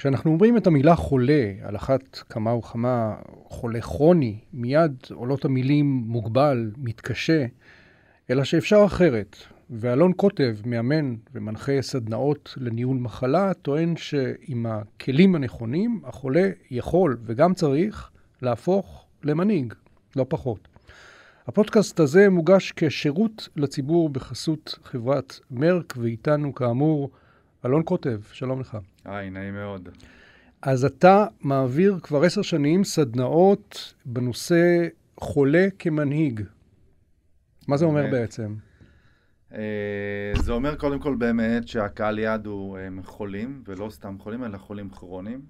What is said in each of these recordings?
כשאנחנו אומרים את המילה חולה, על אחת כמה וכמה חולה כרוני, מיד עולות המילים מוגבל, מתקשה, אלא שאפשר אחרת. ואלון קוטב, מאמן ומנחה סדנאות לניהול מחלה, טוען שעם הכלים הנכונים, החולה יכול וגם צריך להפוך למנהיג, לא פחות. הפודקאסט הזה מוגש כשירות לציבור בחסות חברת מרק, ואיתנו כאמור אלון קוטב, שלום לך. היי, נעים מאוד. אז אתה מעביר כבר עשר שנים סדנאות בנושא חולה כמנהיג. מה זה אומר בעצם? אה, זה אומר קודם כל באמת שהקהל יעד הוא אה, חולים, ולא סתם חולים, אלא חולים כרוניים.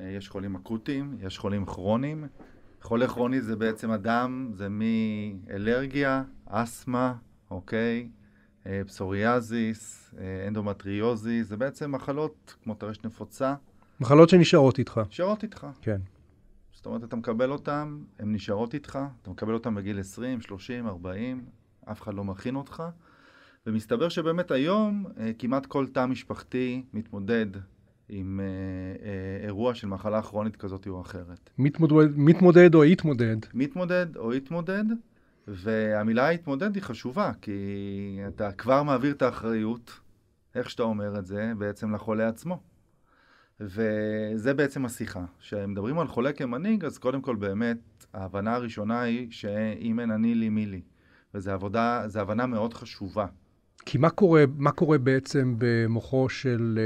אה, יש חולים אקוטיים, יש חולים כרוניים. חולה כרוני זה בעצם אדם, זה מאלרגיה, אסתמה, אוקיי? פסוריאזיס, אנדומטריוזיס, זה בעצם מחלות כמו טרשת נפוצה. מחלות שנשארות איתך. נשארות איתך. כן. זאת אומרת, אתה מקבל אותן, הן נשארות איתך, אתה מקבל אותן בגיל 20, 30, 40, אף אחד לא מכין אותך, ומסתבר שבאמת היום אה, כמעט כל תא משפחתי מתמודד עם אה, אה, אירוע של מחלה כרונית כזאת או אחרת. מתמודד, מתמודד או התמודד. מתמודד או התמודד, והמילה התמודד היא חשובה, כי אתה כבר מעביר את האחריות, איך שאתה אומר את זה, בעצם לחולה עצמו. וזה בעצם השיחה. כשמדברים על חולה כמנהיג, אז קודם כל באמת, ההבנה הראשונה היא שאם אין אני לי מי לי. וזו עבודה, הבנה מאוד חשובה. כי מה קורה, מה קורה בעצם במוחו של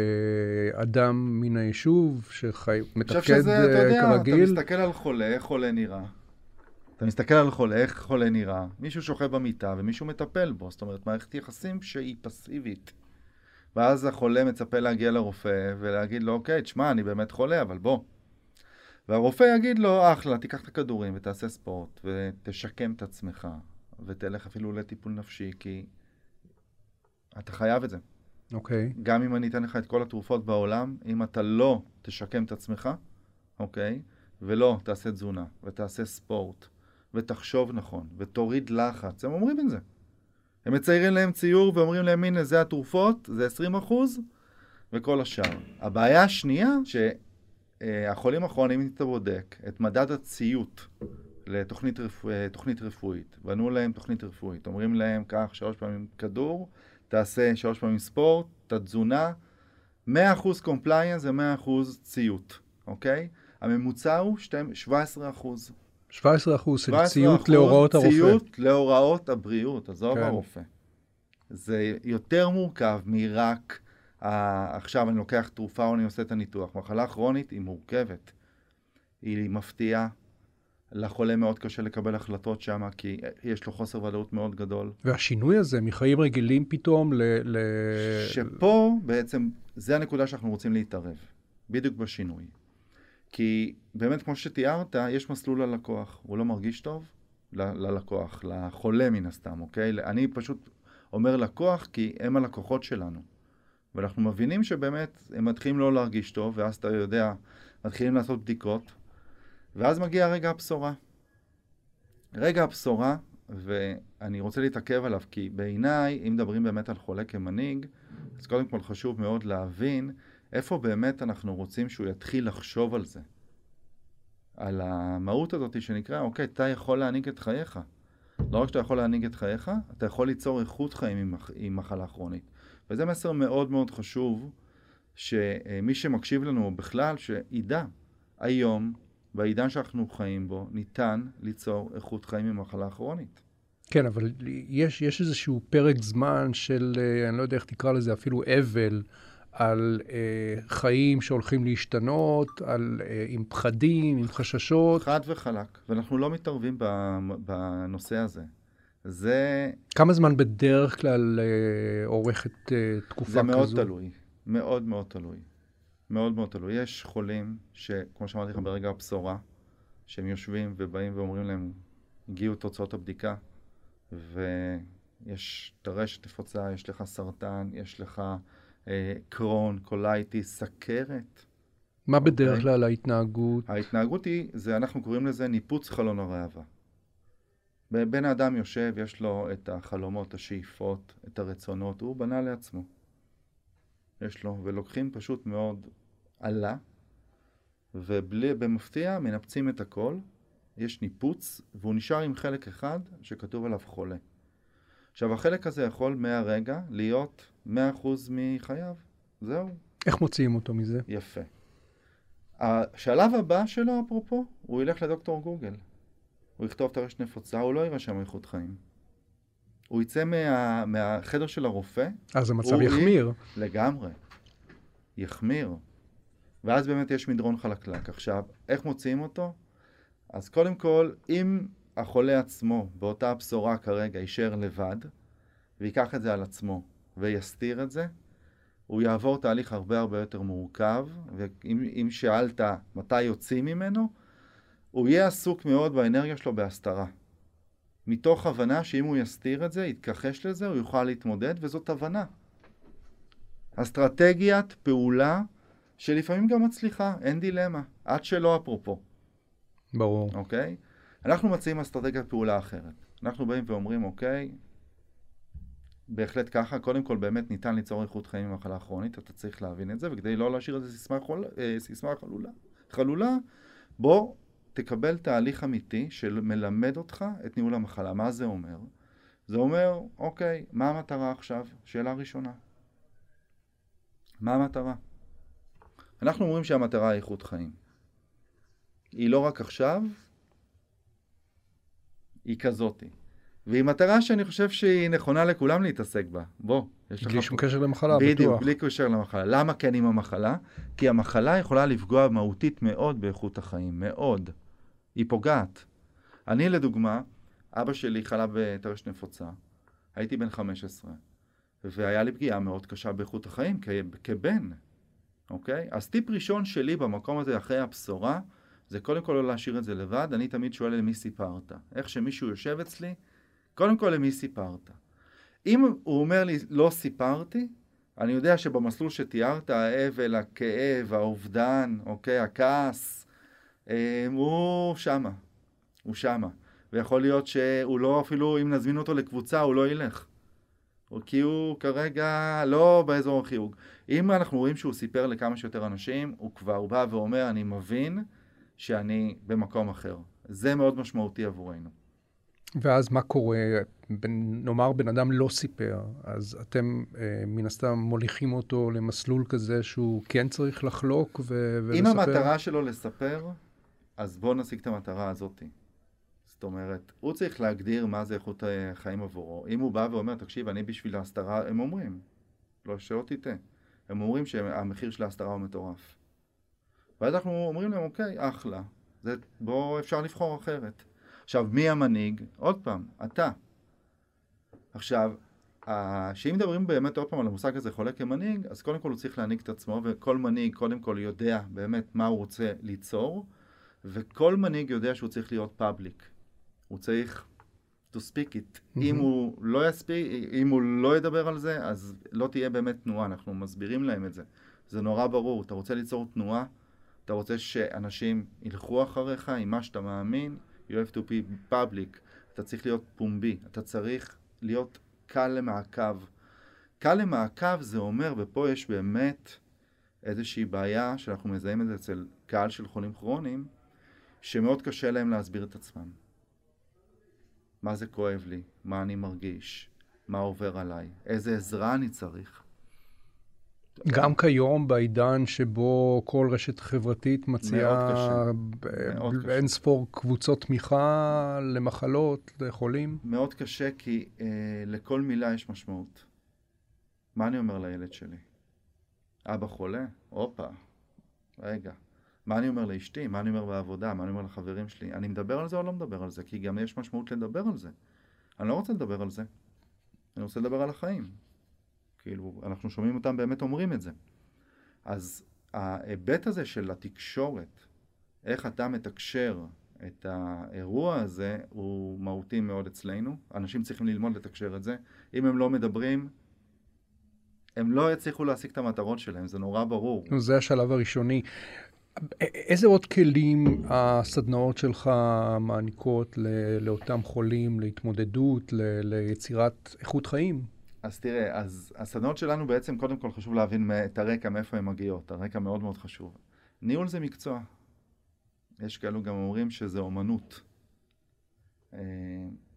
uh, אדם מן היישוב שחי, מתפקד שזה, אתה יודע, כרגיל? אתה מסתכל על חולה, איך חולה נראה. אתה מסתכל על חולה, איך חולה נראה. מישהו שוכב במיטה ומישהו מטפל בו. זאת אומרת, מערכת יחסים שהיא פסיבית. ואז החולה מצפה להגיע לרופא ולהגיד לו, אוקיי, תשמע, אני באמת חולה, אבל בוא. והרופא יגיד לו, אחלה, תיקח את הכדורים ותעשה ספורט ותשקם את עצמך ותלך אפילו לטיפול נפשי, כי אתה חייב את זה. אוקיי. Okay. גם אם אני אתן לך את כל התרופות בעולם, אם אתה לא תשקם את עצמך, אוקיי? Okay, ולא תעשה תזונה, ותעשה ספורט, ותחשוב נכון, ותוריד לחץ, הם אומרים את זה. הם מציירים להם ציור ואומרים להם, הנה, זה התרופות, זה 20 אחוז, וכל השאר. הבעיה השנייה, שהחולים הכרוניים, אם אתה בודק את מדד הציות לתוכנית רפוא, רפואית, בנו להם תוכנית רפואית, אומרים להם, קח שלוש פעמים כדור, תעשה שלוש פעמים ספורט, את התזונה, 100% compliance זה 100% ציות, אוקיי? הממוצע הוא 17%. 17 אחוז של ציות להוראות הרופא. ציות להוראות הבריאות, עזוב כן. הרופא. זה יותר מורכב מרק ה... עכשיו אני לוקח תרופה או אני עושה את הניתוח. מחלה כרונית היא מורכבת. היא מפתיעה. לחולה מאוד קשה לקבל החלטות שם, כי יש לו חוסר ודאות מאוד גדול. והשינוי הזה מחיים רגילים פתאום ל... ל... שפה בעצם, זה הנקודה שאנחנו רוצים להתערב. בדיוק בשינוי. כי באמת, כמו שתיארת, יש מסלול ללקוח. הוא לא מרגיש טוב ל- ללקוח, לחולה מן הסתם, אוקיי? אני פשוט אומר לקוח כי הם הלקוחות שלנו. ואנחנו מבינים שבאמת הם מתחילים לא להרגיש טוב, ואז אתה יודע, מתחילים לעשות בדיקות, ואז מגיע רגע הבשורה. רגע הבשורה, ואני רוצה להתעכב עליו, כי בעיניי, אם מדברים באמת על חולה כמנהיג, אז קודם כל חשוב מאוד להבין איפה באמת אנחנו רוצים שהוא יתחיל לחשוב על זה? על המהות הזאת שנקרא, אוקיי, אתה יכול להנהיג את חייך. לא רק שאתה יכול להנהיג את חייך, אתה יכול ליצור איכות חיים עם, עם מחלה כרונית. וזה מסר מאוד מאוד חשוב, שמי שמקשיב לנו בכלל, שידע, היום, בעידן שאנחנו חיים בו, ניתן ליצור איכות חיים עם מחלה כרונית. כן, אבל יש, יש איזשהו פרק זמן של, אה, אני לא יודע איך תקרא לזה, אפילו אבל, על אה, חיים שהולכים להשתנות, על, אה, עם פחדים, עם חששות. חד וחלק, ואנחנו לא מתערבים בנושא הזה. זה... כמה זמן בדרך כלל אה, עורכת אה, תקופה כזו? זה מאוד כזו? תלוי, מאוד מאוד תלוי. מאוד מאוד תלוי. יש חולים שכמו שאמרתי לך ברגע הבשורה, שהם יושבים ובאים ואומרים להם, הגיעו תוצאות הבדיקה, ויש טרשת נפוצה, יש לך סרטן, יש לך קרוהן, קוליטיס, סכרת. מה בדרך אוקיי? כלל ההתנהגות? ההתנהגות היא, זה אנחנו קוראים לזה ניפוץ חלון הראווה. בן האדם יושב, יש לו את החלומות, השאיפות, את הרצונות, הוא בנה לעצמו. יש לו, ולוקחים פשוט מאוד עלה, ובמפתיע מנפצים את הכל, יש ניפוץ, והוא נשאר עם חלק אחד שכתוב עליו חולה. עכשיו, החלק הזה יכול מהרגע להיות 100% מחייו. זהו. איך מוציאים אותו מזה? יפה. השלב הבא שלו, אפרופו, הוא ילך לדוקטור גוגל. הוא יכתוב את הרשת נפוצה, הוא לא יירשם איכות חיים. הוא יצא מה, מהחדר של הרופא. אז המצב יחמיר. י... לגמרי. יחמיר. ואז באמת יש מדרון חלקלק. עכשיו, איך מוציאים אותו? אז קודם כל, אם החולה עצמו באותה הבשורה כרגע יישאר לבד, ויקח את זה על עצמו ויסתיר את זה, הוא יעבור תהליך הרבה הרבה יותר מורכב, ואם שאלת מתי יוצאים ממנו, הוא יהיה עסוק מאוד באנרגיה שלו בהסתרה. מתוך הבנה שאם הוא יסתיר את זה, יתכחש לזה, הוא יוכל להתמודד, וזאת הבנה. אסטרטגיית פעולה שלפעמים גם מצליחה, אין דילמה, עד שלא אפרופו. ברור. אוקיי? אנחנו מציעים אסטרטגיית פעולה אחרת. אנחנו באים ואומרים, אוקיי, בהחלט ככה, קודם כל באמת ניתן ליצור איכות חיים ממחלה כרונית, אתה צריך להבין את זה, וכדי לא להשאיר את זה סיסמה, חול, אה, סיסמה חלולה, חלולה, בוא תקבל תהליך אמיתי שמלמד אותך את ניהול המחלה. מה זה אומר? זה אומר, אוקיי, מה המטרה עכשיו? שאלה ראשונה. מה המטרה? אנחנו אומרים שהמטרה היא איכות חיים. היא לא רק עכשיו, היא כזאתי. והיא מטרה שאני חושב שהיא נכונה לכולם להתעסק בה. בוא, יש לך... בלי שום קשר למחלה, בטוח. בדיוק, בלי קשר למחלה. למה כן עם המחלה? כי המחלה יכולה לפגוע מהותית מאוד באיכות החיים, מאוד. היא פוגעת. אני, לדוגמה, אבא שלי חלה בטרשת נפוצה. הייתי בן 15, והיה לי פגיעה מאוד קשה באיכות החיים כ- כבן, אוקיי? אז טיפ ראשון שלי במקום הזה, אחרי הבשורה, זה קודם כל לא להשאיר את זה לבד. אני תמיד שואל למי סיפרת. איך שמישהו יושב אצלי, קודם כל למי סיפרת. אם הוא אומר לי, לא סיפרתי, אני יודע שבמסלול שתיארת, האבל, הכאב, האובדן, אוקיי, הכעס, אה, הוא שמה. הוא שמה. ויכול להיות שהוא לא, אפילו אם נזמין אותו לקבוצה, הוא לא ילך. כי הוא כרגע לא באזור החיוג. אם אנחנו רואים שהוא סיפר לכמה שיותר אנשים, הוא כבר בא ואומר, אני מבין שאני במקום אחר. זה מאוד משמעותי עבורנו. ואז מה קורה? נאמר בן אדם לא סיפר, אז אתם אה, מן הסתם מוליכים אותו למסלול כזה שהוא כן צריך לחלוק ו- ולספר? אם המטרה שלו לספר, אז בואו נשיג את המטרה הזאת. זאת אומרת, הוא צריך להגדיר מה זה איכות החיים עבורו. אם הוא בא ואומר, תקשיב, אני בשביל ההסתרה, הם אומרים, לא שלא תטעה, הם אומרים שהמחיר של ההסתרה הוא מטורף. ואז אנחנו אומרים להם, אוקיי, אחלה, זה, בוא, אפשר לבחור אחרת. עכשיו, מי המנהיג? עוד פעם, אתה. עכשיו, שאם מדברים באמת עוד פעם על המושג הזה חולה כמנהיג, אז קודם כל הוא צריך להנהיג את עצמו, וכל מנהיג קודם כל יודע באמת מה הוא רוצה ליצור, וכל מנהיג יודע שהוא צריך להיות פאבליק. הוא צריך to speak it. Mm-hmm. אם הוא לא יספיק, אם הוא לא ידבר על זה, אז לא תהיה באמת תנועה, אנחנו מסבירים להם את זה. זה נורא ברור, אתה רוצה ליצור תנועה, אתה רוצה שאנשים ילכו אחריך עם מה שאתה מאמין, you have to be public, אתה צריך להיות פומבי, אתה צריך להיות קל למעקב. קל למעקב זה אומר, ופה יש באמת איזושהי בעיה שאנחנו מזהים את זה אצל קהל של חולים כרוניים, שמאוד קשה להם להסביר את עצמם. מה זה כואב לי? מה אני מרגיש? מה עובר עליי? איזה עזרה אני צריך? גם כיום, בעידן שבו כל רשת חברתית מציעה אין ספור קבוצות תמיכה למחלות, לחולים. מאוד קשה, כי אה, לכל מילה יש משמעות. מה אני אומר לילד שלי? אבא חולה? הופה, רגע. מה אני אומר לאשתי? מה אני אומר בעבודה? מה אני אומר לחברים שלי? אני מדבר על זה או לא מדבר על זה? כי גם יש משמעות לדבר על זה. אני לא רוצה לדבר על זה. אני רוצה לדבר על החיים. כאילו, אנחנו שומעים אותם באמת אומרים את זה. אז ההיבט הזה של התקשורת, איך אתה מתקשר את האירוע הזה, הוא מהותי מאוד אצלנו. אנשים צריכים ללמוד לתקשר את זה. אם הם לא מדברים, הם לא יצליחו להשיג את המטרות שלהם, זה נורא ברור. זה השלב הראשוני. איזה עוד כלים הסדנאות שלך מעניקות לאותם חולים להתמודדות, ליצירת איכות חיים? אז תראה, אז הסדנות שלנו בעצם, קודם כל חשוב להבין את הרקע, מאיפה הן מגיעות. הרקע מאוד מאוד חשוב. ניהול זה מקצוע. יש כאלו גם אומרים שזה אומנות. אה,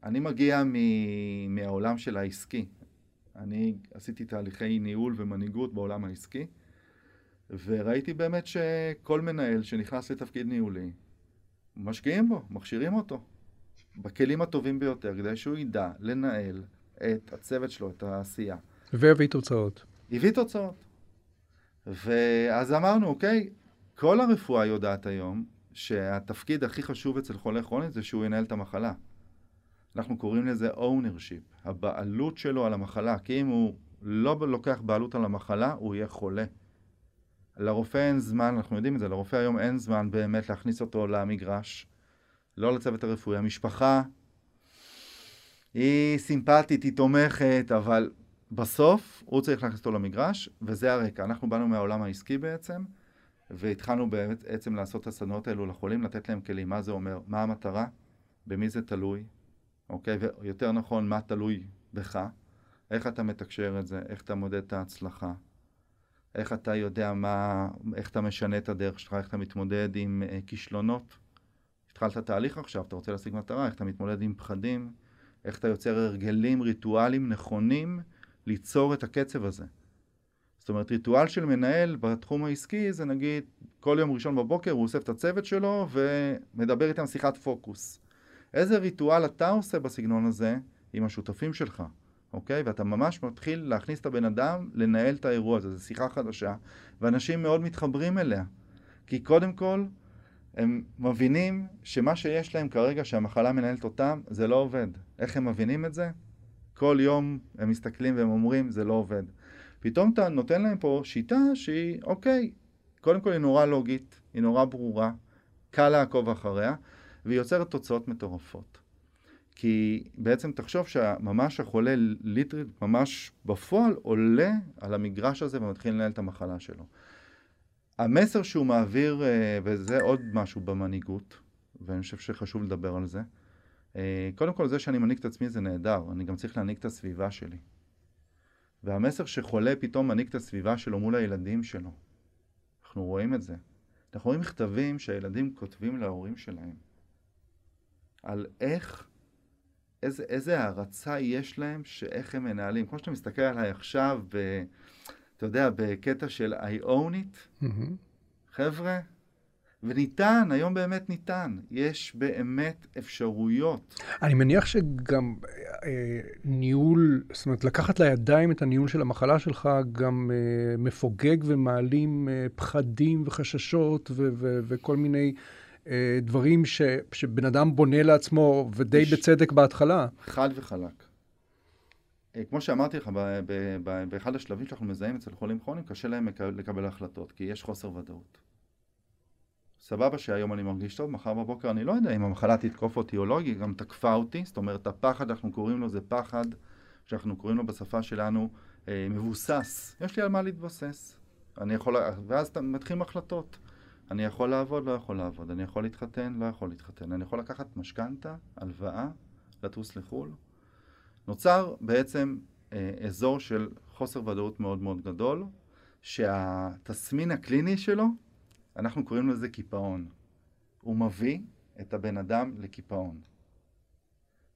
אני מגיע מ- מהעולם של העסקי. אני עשיתי תהליכי ניהול ומנהיגות בעולם העסקי, וראיתי באמת שכל מנהל שנכנס לתפקיד ניהולי, משקיעים בו, מכשירים אותו, בכלים הטובים ביותר, כדי שהוא ידע לנהל את הצוות שלו, את העשייה. והביא תוצאות. הביא תוצאות. ואז אמרנו, אוקיי, כל הרפואה יודעת היום שהתפקיד הכי חשוב אצל חולה כרוני זה שהוא ינהל את המחלה. אנחנו קוראים לזה ownership, הבעלות שלו על המחלה, כי אם הוא לא לוקח בעלות על המחלה, הוא יהיה חולה. לרופא אין זמן, אנחנו יודעים את זה, לרופא היום אין זמן באמת להכניס אותו למגרש, לא לצוות הרפואי. המשפחה היא סימפטית, היא תומכת, אבל בסוף הוא צריך להכניס אותו למגרש, וזה הרקע. אנחנו באנו מהעולם העסקי בעצם, והתחלנו בעצם לעשות את הסדנאות האלו לחולים, לתת להם כלים. מה זה אומר? מה המטרה? במי זה תלוי? אוקיי? ויותר נכון, מה תלוי בך? איך אתה מתקשר את זה? איך אתה מודד את ההצלחה? איך אתה יודע מה, איך אתה משנה את הדרך שלך, איך אתה מתמודד עם uh, כישלונות. התחלת תהליך עכשיו, אתה רוצה להשיג מטרה, איך אתה מתמודד עם פחדים, איך אתה יוצר הרגלים, ריטואלים נכונים ליצור את הקצב הזה. זאת אומרת, ריטואל של מנהל בתחום העסקי זה נגיד כל יום ראשון בבוקר הוא אוסף את הצוות שלו ומדבר איתם שיחת פוקוס. איזה ריטואל אתה עושה בסגנון הזה עם השותפים שלך? אוקיי? ואתה ממש מתחיל להכניס את הבן אדם לנהל את האירוע הזה, זו שיחה חדשה, ואנשים מאוד מתחברים אליה. כי קודם כל, הם מבינים שמה שיש להם כרגע, שהמחלה מנהלת אותם, זה לא עובד. איך הם מבינים את זה? כל יום הם מסתכלים והם אומרים, זה לא עובד. פתאום אתה נותן להם פה שיטה שהיא, אוקיי, קודם כל היא נורא לוגית, היא נורא ברורה, קל לעקוב אחריה, והיא יוצרת תוצאות מטורפות. כי בעצם תחשוב שממש החולה ליטרית, ממש בפועל עולה על המגרש הזה ומתחיל לנהל את המחלה שלו. המסר שהוא מעביר, אה, וזה עוד משהו במנהיגות, ואני חושב שחשוב לדבר על זה, אה, קודם כל זה שאני מנהיג את עצמי זה נהדר, אני גם צריך להנהיג את הסביבה שלי. והמסר שחולה פתאום מנהיג את הסביבה שלו מול הילדים שלו. אנחנו רואים את זה. אנחנו רואים מכתבים שהילדים כותבים להורים שלהם על איך איזה, איזה הערצה יש להם, שאיך הם מנהלים. כמו שאתה מסתכל עליי עכשיו, אתה יודע, בקטע של I own it, mm-hmm. חבר'ה, וניתן, היום באמת ניתן. יש באמת אפשרויות. אני מניח שגם אה, ניהול, זאת אומרת, לקחת לידיים את הניהול של המחלה שלך, גם אה, מפוגג ומעלים אה, פחדים וחששות ו- ו- וכל מיני... אה, דברים ש, שבן אדם בונה לעצמו, ודי יש... בצדק בהתחלה. חד וחלק. אה, כמו שאמרתי לך, באחד השלבים שאנחנו מזהים אצל חולים כרוניים, קשה להם לקבל החלטות, כי יש חוסר ודאות. סבבה שהיום אני מרגיש טוב, מחר בבוקר אני לא יודע אם המחלה תתקוף אותי או לא, היא גם תקפה אותי, זאת אומרת הפחד, אנחנו קוראים לו, זה פחד שאנחנו קוראים לו בשפה שלנו אה, מבוסס. יש לי על מה להתבסס. אני יכול, ואז מתחילים החלטות. אני יכול לעבוד, לא יכול לעבוד, אני יכול להתחתן, לא יכול להתחתן, אני יכול לקחת משכנתה, הלוואה, לטוס לחו"ל. נוצר בעצם אה, אזור של חוסר ודאות מאוד מאוד גדול, שהתסמין הקליני שלו, אנחנו קוראים לזה קיפאון. הוא מביא את הבן אדם לקיפאון.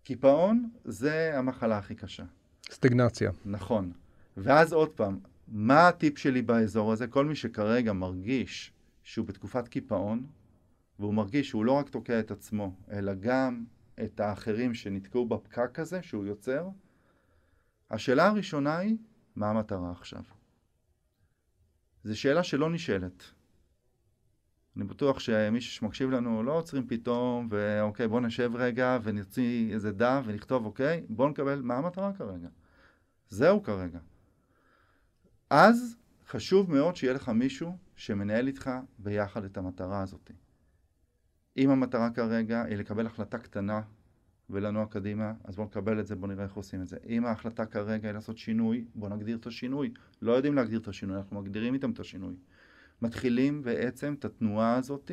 קיפאון זה המחלה הכי קשה. סטגנציה. נכון. ואז עוד פעם, מה הטיפ שלי באזור הזה? כל מי שכרגע מרגיש שהוא בתקופת קיפאון, והוא מרגיש שהוא לא רק תוקע את עצמו, אלא גם את האחרים שנתקעו בפקק הזה שהוא יוצר, השאלה הראשונה היא, מה המטרה עכשיו? זו שאלה שלא נשאלת. אני בטוח שמי שמקשיב לנו לא עוצרים פתאום, ואוקיי, בוא נשב רגע ונוציא איזה דף ונכתוב, אוקיי, בוא נקבל, מה המטרה כרגע? זהו כרגע. אז חשוב מאוד שיהיה לך מישהו שמנהל איתך ביחד את המטרה הזאת. אם המטרה כרגע היא לקבל החלטה קטנה ולנוע קדימה, אז בואו נקבל את זה, בואו נראה איך עושים את זה. אם ההחלטה כרגע היא לעשות שינוי, בואו נגדיר את השינוי. לא יודעים להגדיר את השינוי, אנחנו מגדירים איתם את השינוי. מתחילים בעצם את התנועה הזאת,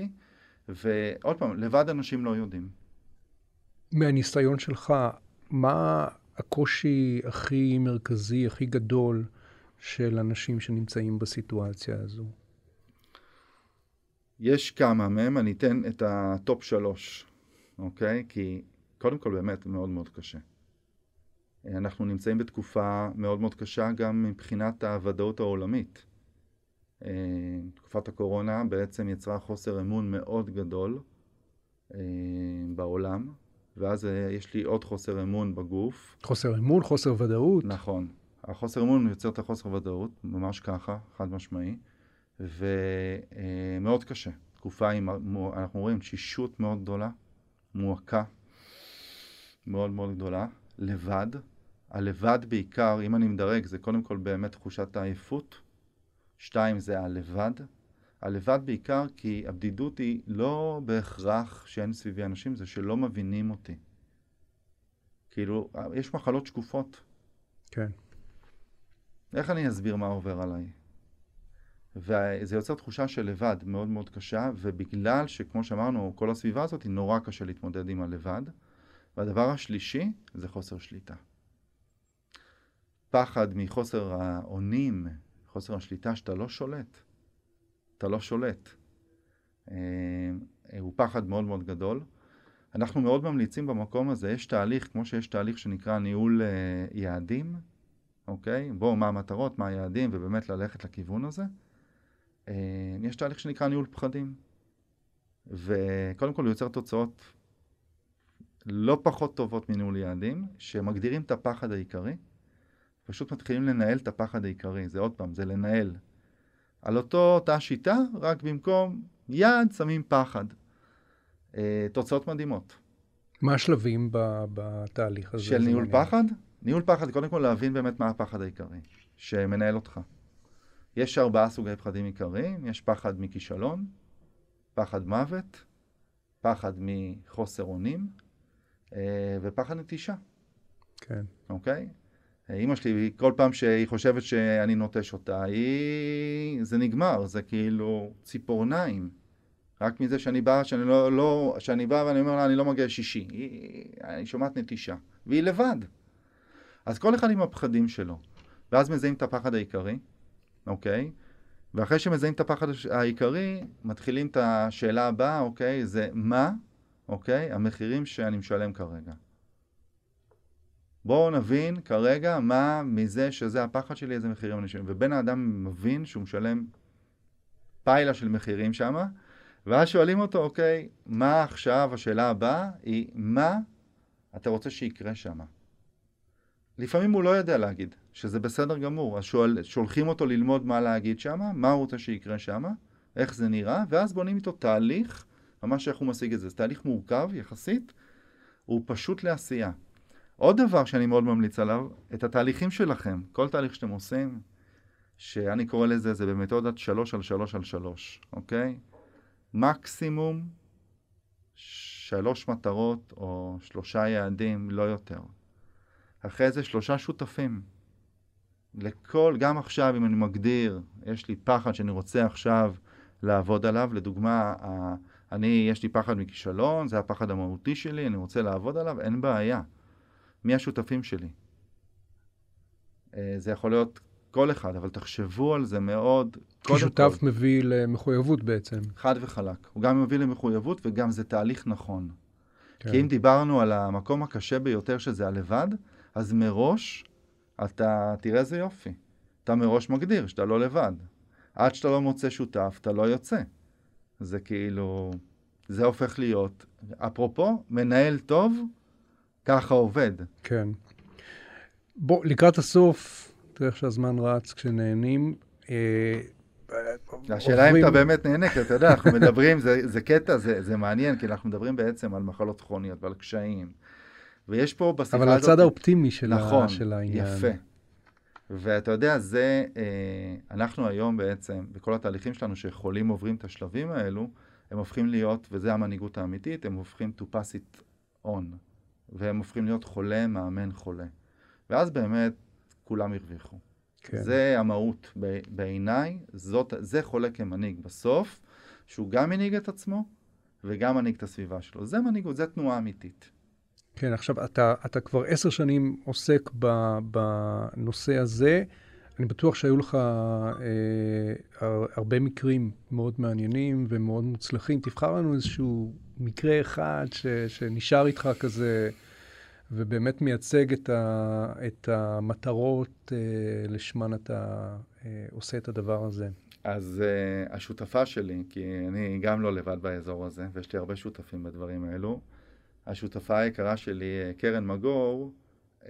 ועוד פעם, לבד אנשים לא יודעים. מהניסיון שלך, מה הקושי הכי מרכזי, הכי גדול של אנשים שנמצאים בסיטואציה הזו? יש כמה מהם, אני אתן את הטופ שלוש, אוקיי? כי קודם כל באמת מאוד מאוד קשה. אנחנו נמצאים בתקופה מאוד מאוד קשה גם מבחינת הוודאות העולמית. תקופת הקורונה בעצם יצרה חוסר אמון מאוד גדול בעולם, ואז יש לי עוד חוסר אמון בגוף. חוסר אמון, חוסר ודאות. נכון. החוסר אמון יוצר את החוסר ודאות, ממש ככה, חד משמעי, ומאוד קשה. תקופה עם, אנחנו רואים תשישות מאוד גדולה, מועקה מאוד מאוד גדולה, לבד. הלבד בעיקר, אם אני מדרג, זה קודם כל באמת תחושת העייפות. שתיים, זה הלבד. הלבד בעיקר כי הבדידות היא לא בהכרח שאין סביבי אנשים, זה שלא מבינים אותי. כאילו, יש מחלות שקופות. כן. איך אני אסביר מה עובר עליי? וזה יוצר תחושה של לבד מאוד מאוד קשה, ובגלל שכמו שאמרנו, כל הסביבה הזאת היא נורא קשה להתמודד עם הלבד. והדבר השלישי זה חוסר שליטה. פחד מחוסר האונים, חוסר השליטה שאתה לא שולט. אתה לא שולט. אה, הוא פחד מאוד מאוד גדול. אנחנו מאוד ממליצים במקום הזה, יש תהליך, כמו שיש תהליך שנקרא ניהול אה, יעדים, אוקיי? בואו, מה המטרות, מה היעדים, ובאמת ללכת לכיוון הזה. אה, יש תהליך שנקרא ניהול פחדים. וקודם כל הוא יוצר תוצאות לא פחות טובות מניהול יעדים, שמגדירים את הפחד העיקרי, פשוט מתחילים לנהל את הפחד העיקרי. זה עוד פעם, זה לנהל. על אותו, אותה שיטה, רק במקום יעד שמים פחד. אה, תוצאות מדהימות. מה השלבים בתהליך הזה? של ניהול מעניין. פחד? ניהול פחד, קודם כל להבין באמת מה הפחד העיקרי שמנהל אותך. יש ארבעה סוגי פחדים עיקריים, יש פחד מכישלון, פחד מוות, פחד מחוסר אונים אה, ופחד נטישה. כן. אוקיי? אימא שלי, כל פעם שהיא חושבת שאני נוטש אותה, היא... זה נגמר, זה כאילו ציפורניים. רק מזה שאני בא, שאני לא, לא, שאני בא ואני אומר לה, אני לא מגיע לשישי. היא... אני שומעת נטישה. והיא לבד. אז כל אחד עם הפחדים שלו. ואז מזהים את הפחד העיקרי, אוקיי? ואחרי שמזהים את הפחד העיקרי, מתחילים את השאלה הבאה, אוקיי? זה מה, אוקיי? המחירים שאני משלם כרגע. בואו נבין כרגע מה מזה שזה הפחד שלי, איזה מחירים אני משלם. ובן האדם מבין שהוא משלם פיילה של מחירים שם, ואז שואלים אותו, אוקיי, מה עכשיו, השאלה הבאה היא, מה אתה רוצה שיקרה שם? לפעמים הוא לא יודע להגיד, שזה בסדר גמור. אז שואל, שולחים אותו ללמוד מה להגיד שם, מה הוא רוצה שיקרה שם, איך זה נראה, ואז בונים איתו תהליך, ממש איך הוא משיג את זה. זה תהליך מורכב יחסית, הוא פשוט לעשייה. עוד דבר שאני מאוד ממליץ עליו, את התהליכים שלכם, כל תהליך שאתם עושים, שאני קורא לזה, זה במתודת שלוש על שלוש על שלוש, אוקיי? מקסימום שלוש מטרות או שלושה יעדים, לא יותר. אחרי זה שלושה שותפים. לכל, גם עכשיו, אם אני מגדיר, יש לי פחד שאני רוצה עכשיו לעבוד עליו, לדוגמה, אני, יש לי פחד מכישלון, זה הפחד המהותי שלי, אני רוצה לעבוד עליו, אין בעיה. מי השותפים שלי? אה, זה יכול להיות כל אחד, אבל תחשבו על זה מאוד. כי שותף כל. מביא למחויבות בעצם. חד וחלק. הוא גם מביא למחויבות וגם זה תהליך נכון. כן. כי אם דיברנו על המקום הקשה ביותר שזה הלבד, אז מראש אתה, תראה איזה יופי. אתה מראש מגדיר שאתה לא לבד. עד שאתה לא מוצא שותף, אתה לא יוצא. זה כאילו, זה הופך להיות, אפרופו, מנהל טוב, ככה עובד. כן. בוא, לקראת הסוף, תראה איך שהזמן רץ כשנהנים. אה, השאלה אם אתה באמת נהנה, כי אתה יודע, אנחנו מדברים, זה, זה קטע, זה, זה מעניין, כי אנחנו מדברים בעצם על מחלות כרוניות ועל קשיים. ויש פה בשיחה הזאת... אבל הצד האופטימי של, נכון, ה, של העניין. נכון, יפה. ואתה יודע, זה, אה, אנחנו היום בעצם, בכל התהליכים שלנו, שחולים עוברים את השלבים האלו, הם הופכים להיות, וזה המנהיגות האמיתית, הם הופכים to pass it on. והם הופכים להיות חולה, מאמן, חולה. ואז באמת כולם הרוויחו. כן. זה המהות בעיניי, זאת, זה חולה כמנהיג. בסוף, שהוא גם מנהיג את עצמו וגם מנהיג את הסביבה שלו. זה מנהיגות, זה תנועה אמיתית. כן, עכשיו, אתה, אתה כבר עשר שנים עוסק ב, בנושא הזה. אני בטוח שהיו לך אה, הרבה מקרים מאוד מעניינים ומאוד מוצלחים. תבחר לנו איזשהו מקרה אחד ש, שנשאר איתך כזה, ובאמת מייצג את, ה, את המטרות אה, לשמן אתה אה, עושה את הדבר הזה. אז uh, השותפה שלי, כי אני גם לא לבד באזור הזה, ויש לי הרבה שותפים בדברים האלו, השותפה היקרה שלי, אה, קרן מגור, uh,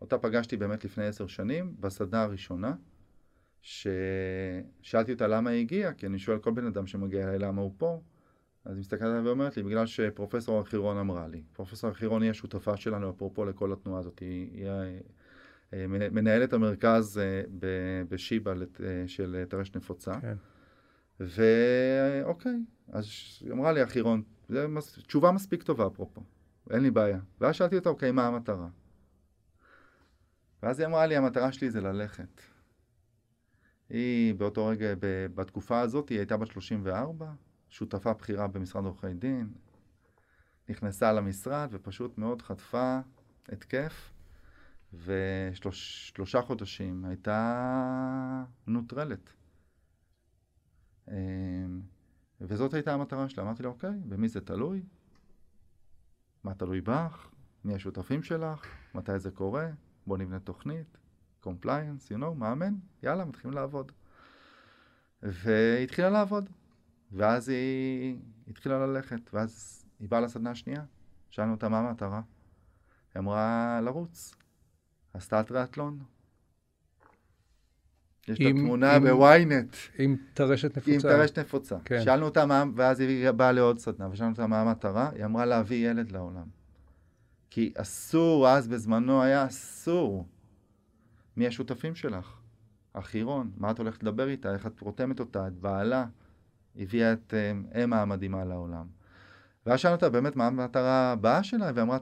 אותה פגשתי באמת לפני עשר שנים, בסדנה הראשונה, ששאלתי אותה למה היא הגיעה, כי אני שואל כל בן אדם שמגיע אליי למה הוא פה, אז היא מסתכלת עליי ואומרת לי, בגלל שפרופסור ארכירון אמרה לי. פרופסור ארכירון היא השותפה שלנו, אפרופו לכל התנועה הזאת, היא, היא אה, מנהלת המרכז אה, בשיבא אה, של טרשת נפוצה. כן. ואוקיי, אז היא אמרה לי, אחירון, מס... תשובה מספיק טובה אפרופו, אין לי בעיה. ואז שאלתי אותה, אוקיי, מה המטרה? ואז היא אמרה לי, המטרה שלי זה ללכת. היא באותו רגע, בתקופה הזאת, היא הייתה בת 34, שותפה בכירה במשרד עורכי דין, נכנסה למשרד ופשוט מאוד חטפה התקף, ושלושה חודשים הייתה נוטרלת. אמ, וזאת הייתה המטרה שלה. אמרתי לה, אוקיי, במי זה תלוי? מה תלוי בך? מי השותפים שלך? מתי זה קורה? בוא נבנה תוכנית, compliance, you know, מאמן, יאללה, מתחילים לעבוד. והיא התחילה לעבוד. ואז היא התחילה ללכת, ואז היא באה לסדנה השנייה. שאלנו אותה מה המטרה. היא אמרה לרוץ. עשתה טריאטלון. יש את התמונה בוויינט. עם טרשת נפוצה. עם טרשת נפוצה. כן. שאלנו אותה מה, ואז היא באה לעוד סדנה, ושאלנו אותה מה המטרה, היא אמרה להביא ילד לעולם. כי אסור, אז בזמנו היה אסור. מי השותפים שלך? החירון, מה את הולכת לדבר איתה, איך את רותמת אותה, את בעלה. הביאה את אמה המדהימה לעולם. ואז שאלנו אותה באמת מה המטרה הבאה שלה, והיא אמרה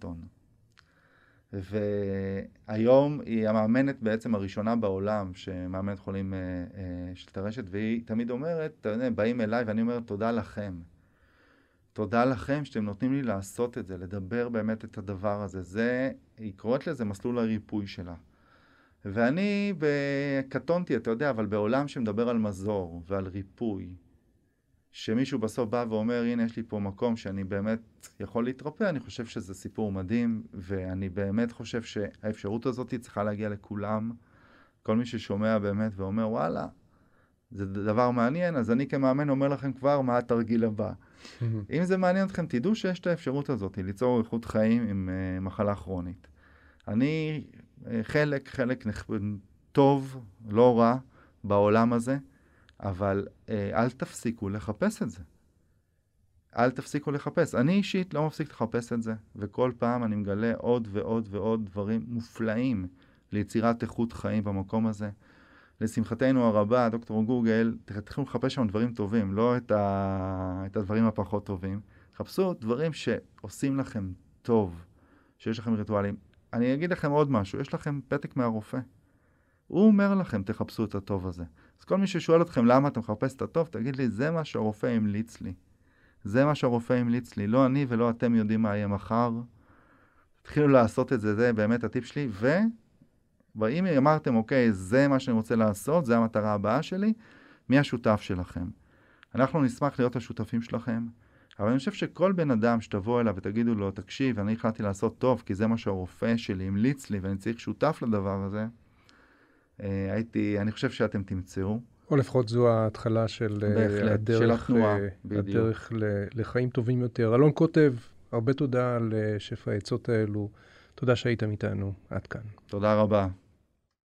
it on. והיום היא המאמנת בעצם הראשונה בעולם שמאמנת חולים אה, אה, של טרשת, והיא תמיד אומרת, אתה יודע, באים אליי ואני אומר, תודה לכם. תודה לכם שאתם נותנים לי לעשות את זה, לדבר באמת את הדבר הזה. זה, היא קוראת לזה מסלול הריפוי שלה. ואני קטונתי, אתה יודע, אבל בעולם שמדבר על מזור ועל ריפוי, שמישהו בסוף בא ואומר, הנה יש לי פה מקום שאני באמת יכול להתרפא, אני חושב שזה סיפור מדהים, ואני באמת חושב שהאפשרות הזאת צריכה להגיע לכולם. כל מי ששומע באמת ואומר, וואלה, זה דבר מעניין, אז אני כמאמן אומר לכם כבר מה התרגיל הבא. אם זה מעניין אתכם, תדעו שיש את האפשרות הזאת, ליצור איכות חיים עם uh, מחלה כרונית. אני uh, חלק, חלק נכ... טוב, לא רע, בעולם הזה. אבל אה, אל תפסיקו לחפש את זה. אל תפסיקו לחפש. אני אישית לא מפסיק לחפש את זה, וכל פעם אני מגלה עוד ועוד ועוד דברים מופלאים ליצירת איכות חיים במקום הזה. לשמחתנו הרבה, דוקטור גוגל, תתחילו לחפש שם דברים טובים, לא את, ה... את הדברים הפחות טובים. חפשו דברים שעושים לכם טוב, שיש לכם ריטואלים. אני אגיד לכם עוד משהו, יש לכם פתק מהרופא. הוא אומר לכם, תחפשו את הטוב הזה. אז כל מי ששואל אתכם למה אתה מחפש את הטוב, תגיד לי, זה מה שהרופא המליץ לי. זה מה שהרופא המליץ לי. לא אני ולא אתם יודעים מה יהיה מחר. תתחילו לעשות את זה, זה באמת הטיפ שלי. ו... ואם אמרתם, אוקיי, זה מה שאני רוצה לעשות, זה המטרה הבאה שלי, מי השותף שלכם? אנחנו נשמח להיות השותפים שלכם, אבל אני חושב שכל בן אדם שתבוא אליו ותגידו לו, תקשיב, אני החלטתי לעשות טוב, כי זה מה שהרופא שלי המליץ לי ואני צריך שותף לדבר הזה, הייתי, אני חושב שאתם תמצאו. או לפחות זו ההתחלה של אה, בהחלט, הדרך, של התנועה. הדרך לחיים טובים יותר. אלון כותב, הרבה תודה על שפע העצות האלו. תודה שהייתם איתנו. עד כאן. תודה רבה.